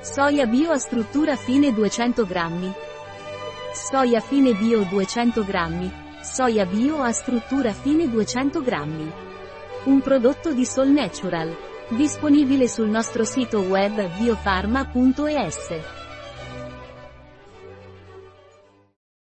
Soia bio a struttura fine 200 grammi. Soia fine bio 200 grammi. Soia bio a struttura fine 200 grammi. Un prodotto di Sol Natural. Disponibile sul nostro sito web biofarma.es.